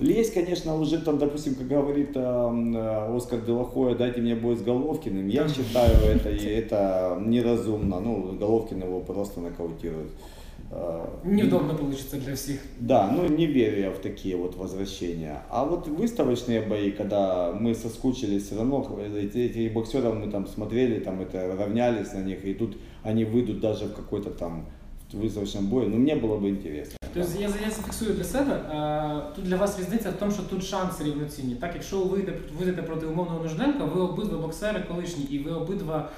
S2: Лезть, конечно, уже там, допустим, как говорит э, Оскар Делахоя, дайте мне бой с Головкиным. Я считаю, это, это неразумно. Ну, Головкин его просто нокаутирует.
S1: Э, Неудобно получится для всех.
S2: Да, ну не верю я в такие вот возвращения. А вот выставочные бои, когда мы соскучились, все равно эти, этих боксеров мы там смотрели, там это равнялись на них, и тут они выйдут даже в какой-то там выставочном бою, ну мне було б інтересно.
S1: Тобто я, я зафіксую для себе. Тут для вас різниця в тому, що тут шанси рівноцінні. Так, якщо ви вийдете проти умовного нужденка, ви обидва боксери колишні, і ви обидва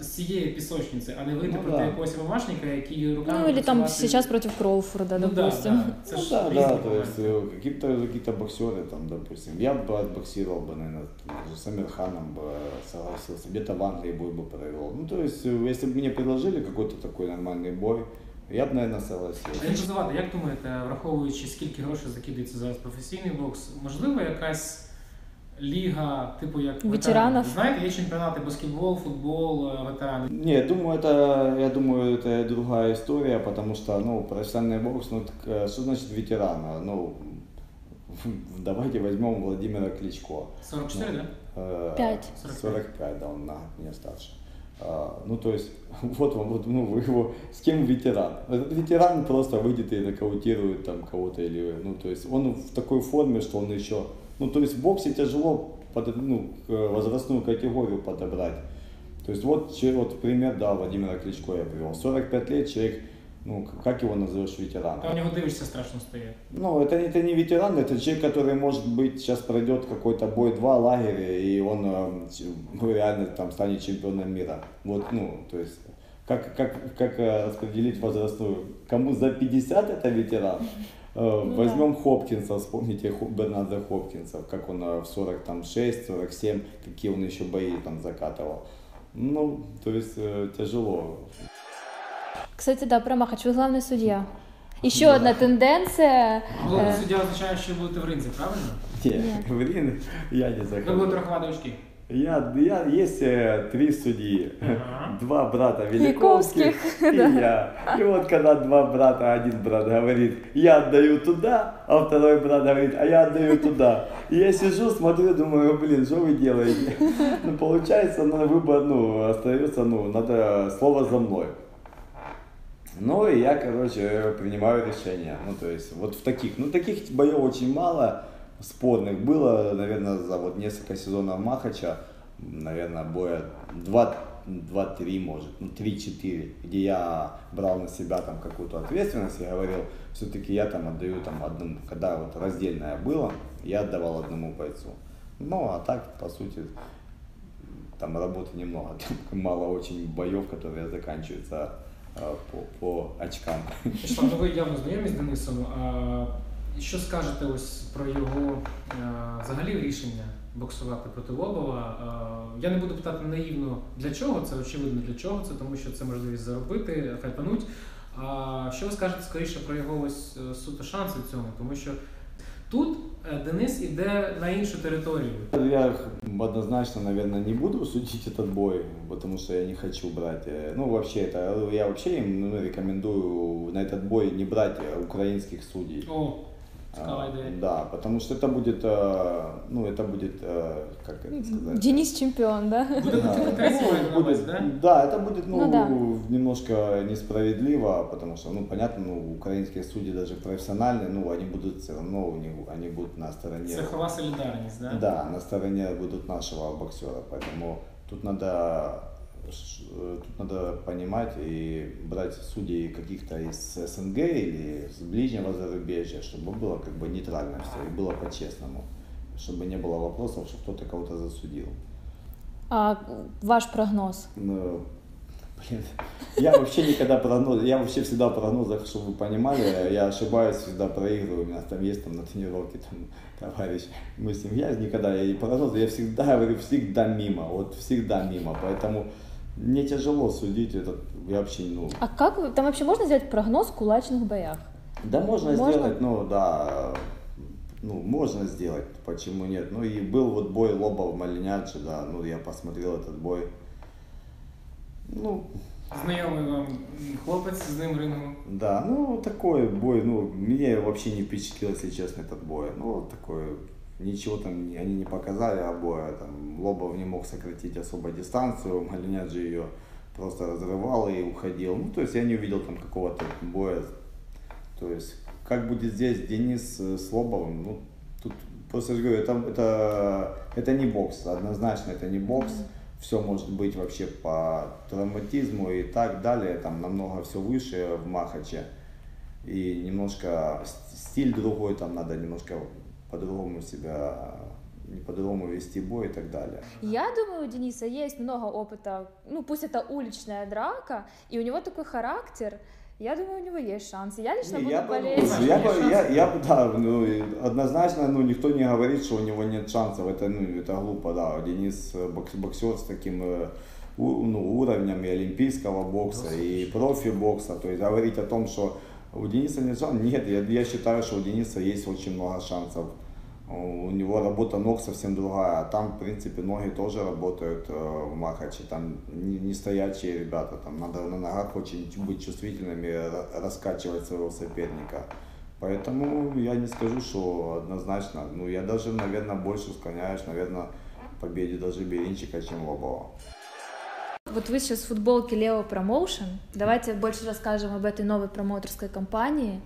S1: з цієї пісочниці, а не вийти ну, проти да. якогось ромашника, який руками...
S3: Ну, или там сейчас против Кроуфорда,
S1: ну,
S3: допустим.
S1: Да, да.
S2: Ну, да, да, то есть э, какие-то какие боксеры, там, допустим, я бы отбоксировал бы, наверное, с Амирханом бы согласился, где-то в Англии бой бы провел. Ну, то есть, э, если бы мне предложили какой-то такой нормальный бой, я б, наверное, согласився.
S1: Якщо звати, як думаєте, враховуючи, скільки грошей закидається зараз професійний бокс, можливо, якась лига, типу як
S3: ветеранов.
S1: Знаете, есть чемпионаты баскетбол, футбол, э, ветераны.
S2: Не, думаю, это, я думаю, это другая история, потому что, ну, профессиональный бокс, ну, так, э, что значит ветерана? Ну, давайте возьмем Владимира Кличко.
S1: 44, ну,
S3: да? 5.
S2: 45. 45, да, он на меня старше. А, ну, то есть, вот он, вот, ну, вы его, с кем ветеран? Этот ветеран просто выйдет и нокаутирует там кого-то или, ну, то есть, он в такой форме, что он еще ну, то есть в боксе тяжело под, ну, возрастную категорию подобрать. То есть вот, вот пример, да, Владимира Кличко я привел. 45 лет человек, ну, как его назовешь, ветеран?
S1: А у него дивишься страшно стоит.
S2: Ну, это, это не ветеран, это человек, который, может быть, сейчас пройдет какой-то бой два лагеря, и он ну, реально там станет чемпионом мира. Вот, ну, то есть, как, как, как э, распределить возрастную? Кому за 50 это ветеран, Э, ну, Возьмем да. Хопкинса, вспомните Бернарда Хопкинса, как он э, в 46-47, какие он еще бои там закатывал. Ну, то есть э, тяжело.
S3: Кстати, да, про Махач, вы главный судья. Еще да. одна тенденция.
S1: Главный судья означает, что будете в ринзе, правильно?
S2: Нет, в ринг я не захожу.
S1: Вы будете рахувати очки.
S2: Я, я, есть э, три судьи, ага. два брата Великовских, и я. И вот когда два брата, один брат говорит, я отдаю туда, а второй брат говорит, а я отдаю туда. И я сижу, смотрю, думаю, блин, что вы делаете? Ну, получается, на выбор, ну, остается, ну, надо слово за мной. Ну, и я, короче, принимаю решение. Ну, то есть, вот в таких, ну, таких боев очень мало спорных было, наверное, за вот несколько сезонов Махача, наверное, боя 2-3, может, ну 3-4, где я брал на себя там какую-то ответственность и говорил, все-таки я там отдаю там одному, когда вот раздельное было, я отдавал одному бойцу. Ну, а так, по сути, там работы немного, там мало очень боев, которые заканчиваются по, по очкам.
S1: Вячеслав, ну ви явно знайомі з Денисом. Що скажете ось про його взагалі рішення боксувати проти Лобова? Я не буду питати наївно для чого, це очевидно для чого це, тому що це можливість заробити, хайпануть. А що ви скажете скоріше про його ось е, суто шанси в цьому? Тому що тут е, Денис іде на іншу територію.
S2: Я однозначно, наверное, не буду судить этот бой, потому что я не хочу брать. э, Ну, вообще, это я вообще им ну, рекомендую на этот бой не брать э, украинских судей.
S1: О, цікава
S2: А,
S1: ідея.
S2: Да, потому что это будет, э, ну, это будет, э, как это сказать?
S3: Денис чемпион, да?
S1: Буде
S2: Да,
S1: конкуренція,
S2: ну,
S1: маєте на увазі,
S2: будет-
S1: да?
S2: да, это будет ну,
S3: Ну да.
S2: немножко несправедливо, потому что, ну, понятно, ну, украинские судьи даже профессиональные, ну, они будут все равно, у них, они будут на стороне.
S1: Цехова солідарність, да?
S2: Да, на стороне будут нашего боксера, поэтому тут надо ш- э, тут надо понимать и брать судей каких-то из СНГ или с ближнего зарубежья, чтобы было как бы нейтрально все и было по-честному, чтобы не было вопросов, что кто-то кого-то засудил.
S3: А ваш прогноз?
S2: Ну, блин, я вообще никогда прогноз, я вообще всегда в прогнозах, чтобы вы понимали, я ошибаюсь, всегда проигрываю, у меня там есть там на тренировке там товарищ, мы с ним, я никогда, я и прогнозы, я всегда говорю, всегда мимо, вот всегда мимо, поэтому мне тяжело судить этот, я вообще, ну,
S3: А как там вообще можно сделать прогноз в кулачных боях?
S2: да можно,
S3: Можно?
S2: сделать, ну, да, ну, можно сделать, почему нет, ну, и был вот бой Лобов Малиняджи, да, ну, я посмотрел этот бой, ну,
S1: Знайомий вам хлопець з ним рингу.
S2: Да, ну такой бой, ну меня вообще не впечатлил, если честно, этот бой. Ну такой, ничего там они не показали обоя, там Лобов не мог сократить особо дистанцию, Малиняджи ее просто разрывал и уходил. Ну то есть я не увидел там какого-то боя. То есть как будет здесь Денис с Лобовым, ну тут просто же говорю, это, это, это не бокс, однозначно это не бокс. Все может быть вообще по травматизму и так далее, там намного все выше в Махаче. И немножко стиль другой, там надо немножко по-другому себя, не по-другому вести бой и так далее.
S3: Я думаю, у Дениса есть много опыта, ну пусть это уличная драка, и у него такой характер. Я думаю, у него есть шансы. Я лично
S2: Не,
S3: буду
S2: я,
S3: болеть.
S2: Я, я, я да, ну, однозначно, ну, никто не говорит, что у него нет шансов, это, ну, это глупо, да, Денис э, бокс- боксер с таким э, ну, уровнем и олимпийского бокса, и профи-бокса, то есть говорить о том, что у Дениса нет шансов, нет, я, я считаю, что у Дениса есть очень много шансов, у него работа ног совсем другая, а там, в принципе, ноги тоже работают э, в Махаче, там не, не стоячие ребята, там надо на ногах очень быть чувствительными, ра- раскачивать своего соперника. Поэтому я не скажу, что однозначно, ну я даже, наверное, больше склоняюсь, наверное, победе даже Беринчика, чем Лобова.
S3: Вот вы сейчас в футболке Лео Промоушен. Давайте больше расскажем об этой новой промоутерской компании.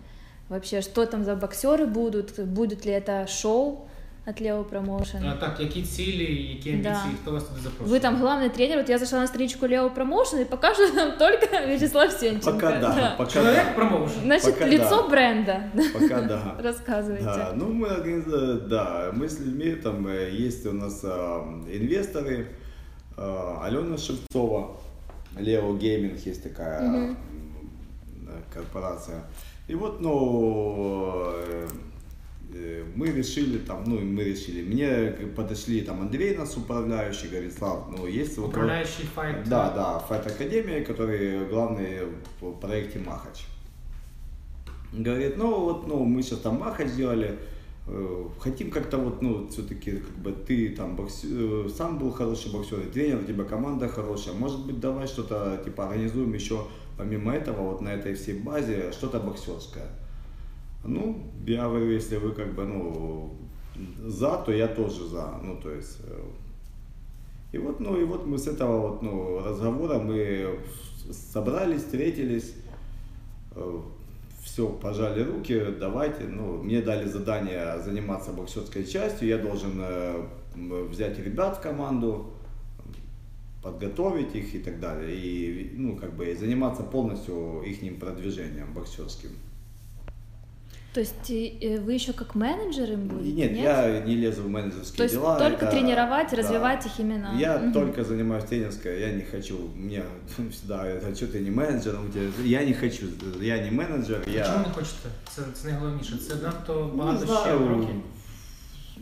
S3: Вообще, что там за боксеры будут, будет ли это шоу от Лео Промоушен.
S1: А, так, які цілі, які амбіції,
S3: Да.
S1: хто вас туди запрошує?
S3: Вы там главный тренер, вот я зашла на страничку Лео Промоушен и пока что там только Вячеслав Сенченко.
S2: Пока да, пока
S1: Чоловік
S2: да,
S1: промоушен.
S3: Значит,
S2: Пока
S3: лицо
S2: да.
S3: бренда.
S2: пока да.
S3: Рассказывайте.
S2: Да, ну мы организовали, да, мы с людьми, там э, есть у нас а, инвесторы, а, Алена Шевцова, Лео Гейминг есть такая э, корпорация. И вот, ну, э, э, мы решили там, ну, мы решили, мне подошли там Андрей, наш управляющий, говорит, Слав, ну, есть вот...
S1: Управляючий файт.
S2: Да, да, Файт Академия, который главный в проекте Махач. Говорит, ну вот, ну, мы сейчас там Махач сделали, э, хотим как-то вот, ну, все-таки, как бы ты там бокс- э, сам был хороший боксер, и тренер, у тебя команда хорошая, может быть, давай что-то, типа, организуем еще, помимо этого, вот на этой всей базе, что-то боксерское. Ну, я говорю, если вы как бы, ну, за, то я тоже за, ну, то есть, э, и вот, ну, и вот мы с этого вот, ну, разговора мы собрались, встретились, все, пожали руки, давайте, ну, мне дали задание заниматься боксерской частью, я должен э, взять ребят в команду, подготовить их и так далее, и, ну, как бы заниматься полностью их продвижением боксерским.
S3: То есть вы еще как менеджер им будете?
S2: Нет, нет, я не лезу в менеджерские
S3: То есть
S2: дела.
S3: только
S2: это,
S3: тренировать,
S2: да,
S3: развивать их именно.
S2: Я
S3: Мгм.
S2: только занимаюсь тренерской, я не хочу, мне всегда, это что ты не менеджер, у тебя- я не хочу, я не менеджер, я...
S1: Чому не хочете? Це, це найголовніше. Це надто багато
S2: не
S1: ще
S2: знаю,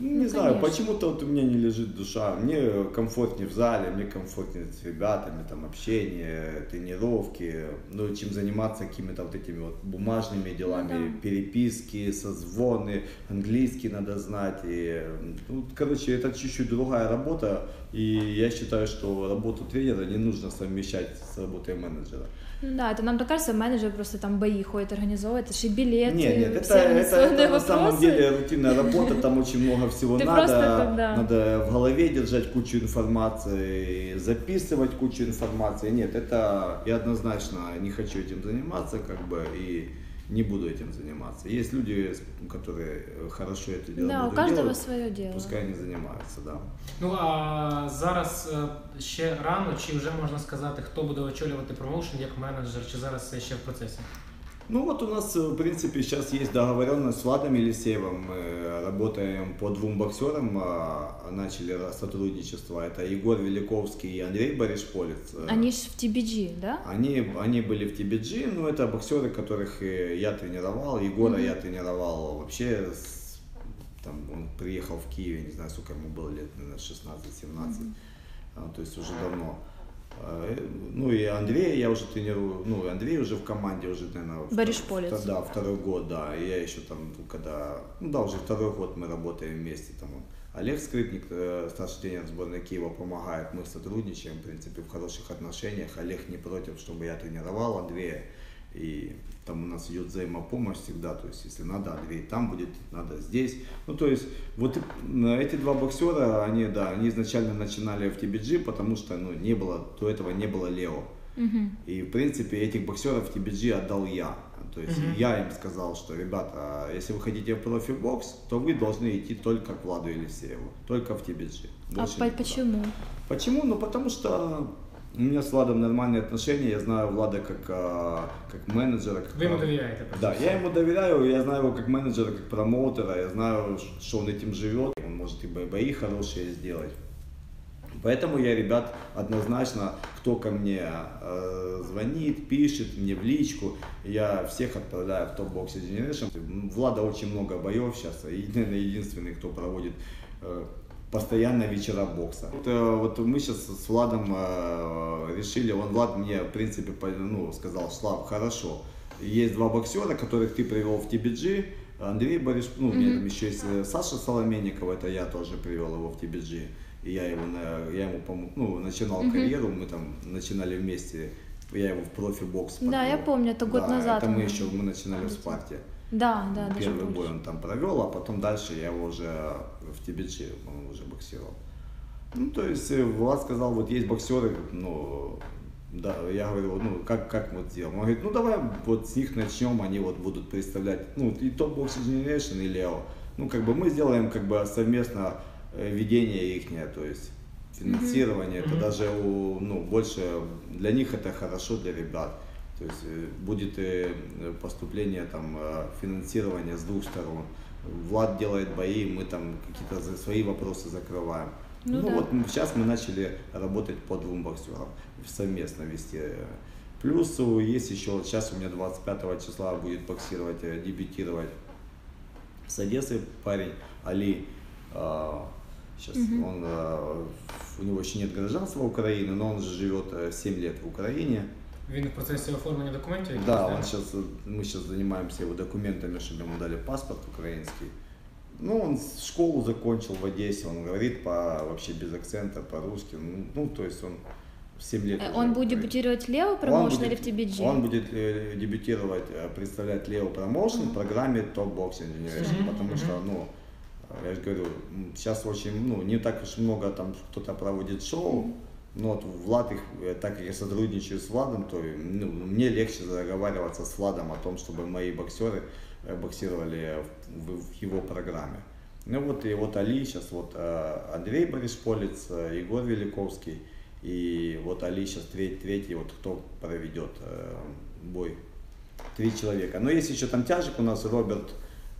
S1: років.
S2: не
S3: Ну,
S2: знаю, почему-то вот у меня не лежит душа. Мне комфортнее в зале, мне комфортнее с ребятами, там общение, тренировки, ну, чем заниматься какими-то вот этими вот бумажными делами,
S3: Ну да.
S2: переписки, созвоны, английский надо знать. И, ну, короче, это чуть-чуть другая работа, и я считаю, что работу тренера не нужно совмещать с работой менеджера.
S3: Ну Да, это нам так кажется, менеджер просто там бои ходит, организовывает, это же и билеты,
S2: Нет, нет, это, это, это на самом деле рутинная работа, там очень много всего
S3: Ты
S2: надо.
S3: просто да.
S2: Надо в голове держать кучу информации, записывать кучу информации. Нет, это я однозначно не хочу этим заниматься, как бы, и не буду этим заниматься. Есть люди, с- которые хорошо это дело
S3: Да, у
S2: будут
S3: каждого
S2: делать,
S3: свое дело.
S2: пускай они занимаются, да.
S1: Ну а зараз е, ще рано, чи вже можна сказати, хто буде очолювати промоушен як менеджер, чи зараз це ще в процесі?
S2: Ну вот у нас, в принципе, сейчас есть договоренность с Владом Елисеевым. Мы работаем по двум боксерам, а, начали ра- сотрудничество. Это Егор Великовский и Андрей Баришполец.
S3: Они же в TBG, да?
S2: Они, они были в TBG, но это боксеры, которых э, я тренировал. Егора
S3: Мгм.
S2: я тренировал вообще, с- там, он приехал в Киев, не знаю, сколько ему было лет, наверное, 16-17, а, то есть уже давно. А, э, Ну и Андрея я уже тренирую, ну и Андрей уже в команде уже, наверное,
S3: Баришполец.
S2: втор- Да, второй год, да. И я еще там, когда, ну да, уже второй год мы работаем вместе. Там Олег Скрипник, э, старший тренер сборной Киева, помогает, мы сотрудничаем, в принципе, в хороших отношениях. Олег не против, чтобы я тренировал Андрея. И там у нас идет взаимопомощь всегда, то есть если надо, Андрей там будет, надо здесь. Ну, то есть вот эти два боксера, они, да, они изначально начинали в TBG, потому что, ну, не было, до этого не было Лео.
S3: Мгм.
S2: И, в принципе, этих боксеров в TBG отдал я. То есть
S1: Мгм.
S2: я им сказал, что, ребята, если вы хотите в профи-бокс, то вы должны идти только к Владу Елисееву, только в TBG.
S3: А
S2: Больше
S3: по-
S2: никуда.
S3: почему?
S2: Почему? Ну, потому что у меня с Владом нормальные отношения, я знаю Влада как, а, как менеджера. Как пром-
S1: довіряєте? перш
S2: Да, я ему доверяю, я знаю его как менеджера, как промоутера, я знаю, что он этим живет, он может и бо- бои хорошие сделать. Поэтому я, ребят, однозначно, кто ко мне э, звонит, пишет мне в личку, я всех отправляю в Top Boxing Generation. Влада очень много боев сейчас, и, наверное, единственный, кто проводит э, постоянно вечера бокса. Вот, э, вот мы сейчас с Владом э, решили, он Влад мне, в принципе, ну, сказал, Слав, хорошо, есть два боксера, которых ты привел в TBG, Андрей Борис, ну, у меня там еще есть э, Саша Соломенников, это я тоже привел его в TBG. И я, его, я ему помог, ну, начинал
S3: Мгм.
S2: карьеру, мы там начинали вместе, я его в профи-бокс
S3: Да,
S2: подвел.
S3: я помню, это год
S2: Да,
S3: назад
S2: Это мы еще, мы начинали в. Спарте.
S3: Да, да, даже
S2: Первый бой
S3: больше.
S2: он там провел, а потом дальше я его уже в TBG, он уже боксировал. Ну, то есть э, Влад сказал, вот есть боксеры, ну, да, я говорю, ну, как, как мы сделаем? Он говорит, ну, давай вот с них начнем, они вот будут представлять, ну, и Top Boxing Generation, и Лео. Ну, как бы мы сделаем, как бы, совместно э, ведение их, то есть финансирование, это
S1: Мгм.
S2: даже, у, ну, больше, для них это хорошо, для ребят. То есть э, будет поступление, там, финансирование с двух сторон. Влад делает бои, мы там какие-то свои вопросы закрываем.
S3: Ну
S2: Ну,
S3: да.
S2: вот сейчас мы начали работать по двум боксерам, совместно вести. Плюс э, есть еще, сейчас у меня 25 числа будет боксировать, э, дебютировать с Одессы парень Али. Сейчас
S3: Мгм.
S2: он, э, у него еще нет гражданства Украины, но он же живет э, 7 лет в Украине.
S1: Він в процесі оформлення документів? якихось,
S2: Да, он сейчас, мы сейчас занимаемся его документами, чтобы ему дали паспорт украинский. Ну, он с- школу закончил в Одессе, он говорит по, вообще без акцента, по-русски. Ну, ну, то есть он 7 лет
S3: Э,
S2: уже
S3: Он
S2: в
S3: будет
S2: Украине.
S3: дебютировать Лео
S2: Он
S3: промоушен или
S2: будет-
S3: в TBG?
S2: Он будет э, дебютировать, э, представлять Лео Промоушен в программе Top Boxing Generation,
S1: Мгм,
S2: потому
S1: мгм.
S2: что, ну, э, я же говорю, м, сейчас очень, ну, не так уж много там кто-то проводит шоу, но вот Влад их, э, так как я сотрудничаю с Владом, то ну, мне легче заговариваться с Владом о том, чтобы мои боксеры э, боксировали в, в- его программе. Ну вот и вот Али, сейчас вот э, Андрей Борисполец, Егор Великовский, и вот Али сейчас третий, третий вот кто проведет бой. Три человека. Но есть еще там тяжек у нас Роберт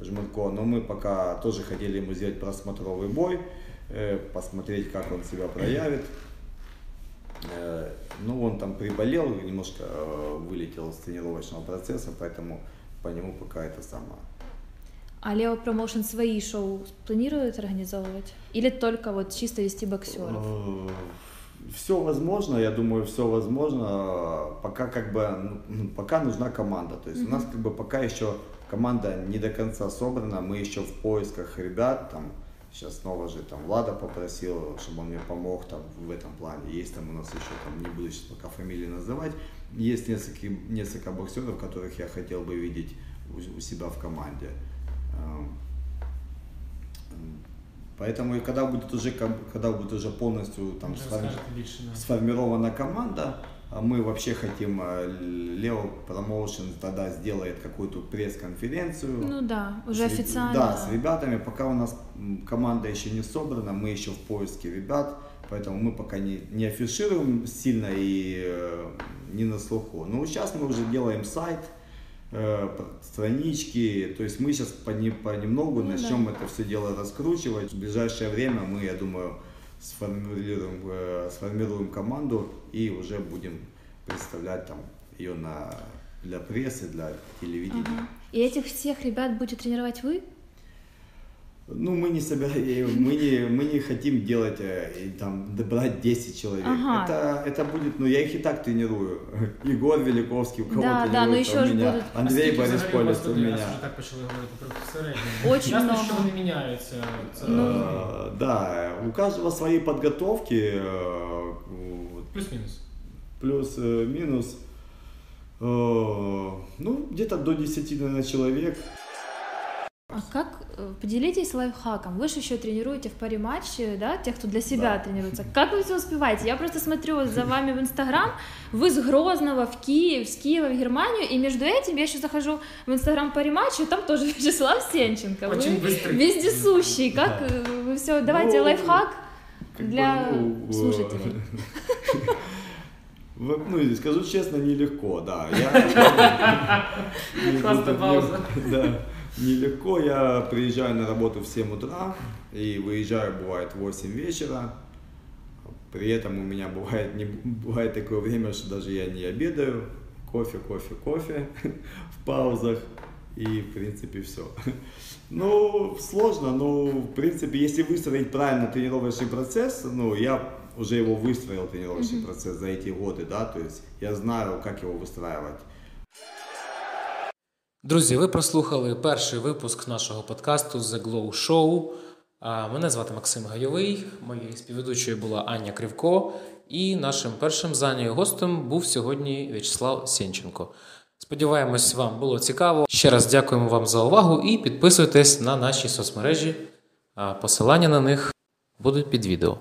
S2: Жмурко, но мы пока тоже хотели ему сделать просмотровый бой, посмотреть, как он себя проявит. Э, ну, он там приболел, немножко э, вылетел с тренировочного процесса, поэтому по нему пока это самое.
S3: А Лео Промоушен свои шоу планирует организовывать? Или только вот чисто вести боксеров?
S2: Все возможно, я думаю, все возможно, пока как бы, ну, пока нужна команда, то есть mm-hmm. у нас как бы пока еще команда не до конца собрана, мы еще в поисках ребят, там, сейчас снова же там Влада попросил, чтобы он мне помог там в этом плане, есть там у нас еще, там, не буду сейчас пока фамилии называть, есть несколько, несколько боксеров, которых я хотел бы видеть у, у себя в команде. Эм, Поэтому и когда будет уже, когда будет уже полностью там сформи... сформирована команда, мы вообще хотим, Лео Промоушен тогда сделает какую-то пресс-конференцию.
S3: Ну да, уже
S2: с,
S3: официально.
S2: Да, с ребятами. Пока у нас команда еще не собрана, мы еще в поиске ребят, поэтому мы пока не, не афишируем сильно и э, не на слуху. Но сейчас мы уже делаем сайт, Э, странички. То есть мы сейчас понемногу ну, начнем да. это все дело раскручивать. В ближайшее время мы, я думаю, сформируем, э, сформируем команду и уже будем представлять там ее на, для прессы, для телевидения. Ага.
S3: И этих всех ребят будете тренировать вы?
S2: Ну, мы не собираем, мы не, мы не хотим делать, э, там, добрать 10 человек. Ага. Это, это будет, ну, я их и так тренирую. Егор Великовский, у кого
S3: да, да, но еще у меня. Будут...
S2: Андрей Борис Полец у меня.
S1: Очень много. что они меняются. Ну...
S2: Э, да, у каждого свои подготовки.
S1: Э, Плюс-минус.
S2: Плюс-минус. Ну, где-то до 10, наверное, человек.
S3: А как э, поделитесь лайфхаком? Вы же еще тренируете в паре матче, да, тех, кто для себя да. тренируется. Как вы все успеваете? Я просто смотрю за вами в Инстаграм. Вы с Грозного в Киев, с Киева в Германию, и между этим я еще захожу в Инстаграм паре матча, там тоже Вячеслав Сенченко.
S1: Очень вы быстрый.
S3: вездесущий. Как да. Э, вы все? Давайте ну, лайфхак для ну, слушателей.
S2: Ну, скажу честно, нелегко, да.
S1: Классная пауза.
S2: Да нелегко. Я приезжаю на работу в 7 утра и выезжаю, бывает, в 8 вечера. При этом у меня бывает, не, бывает такое время, что даже я не обедаю. Кофе, кофе, кофе в паузах. И, в принципе, все. Ну, сложно, но, в принципе, если выстроить правильно тренировочный процесс, ну, я уже его выстроил, тренировочный mm-hmm. процесс за эти годы, да, то есть я знаю, как его выстраивать.
S1: Друзі, ви прослухали перший випуск нашого подкасту The Glow Show. Мене звати Максим Гайовий, моєю співведучою була Аня Кривко, і нашим першим занятим гостем був сьогодні В'ячеслав Сенченко. Сподіваємось, вам було цікаво. Ще раз дякуємо вам за увагу і підписуйтесь на наші соцмережі. Посилання на них будуть під відео.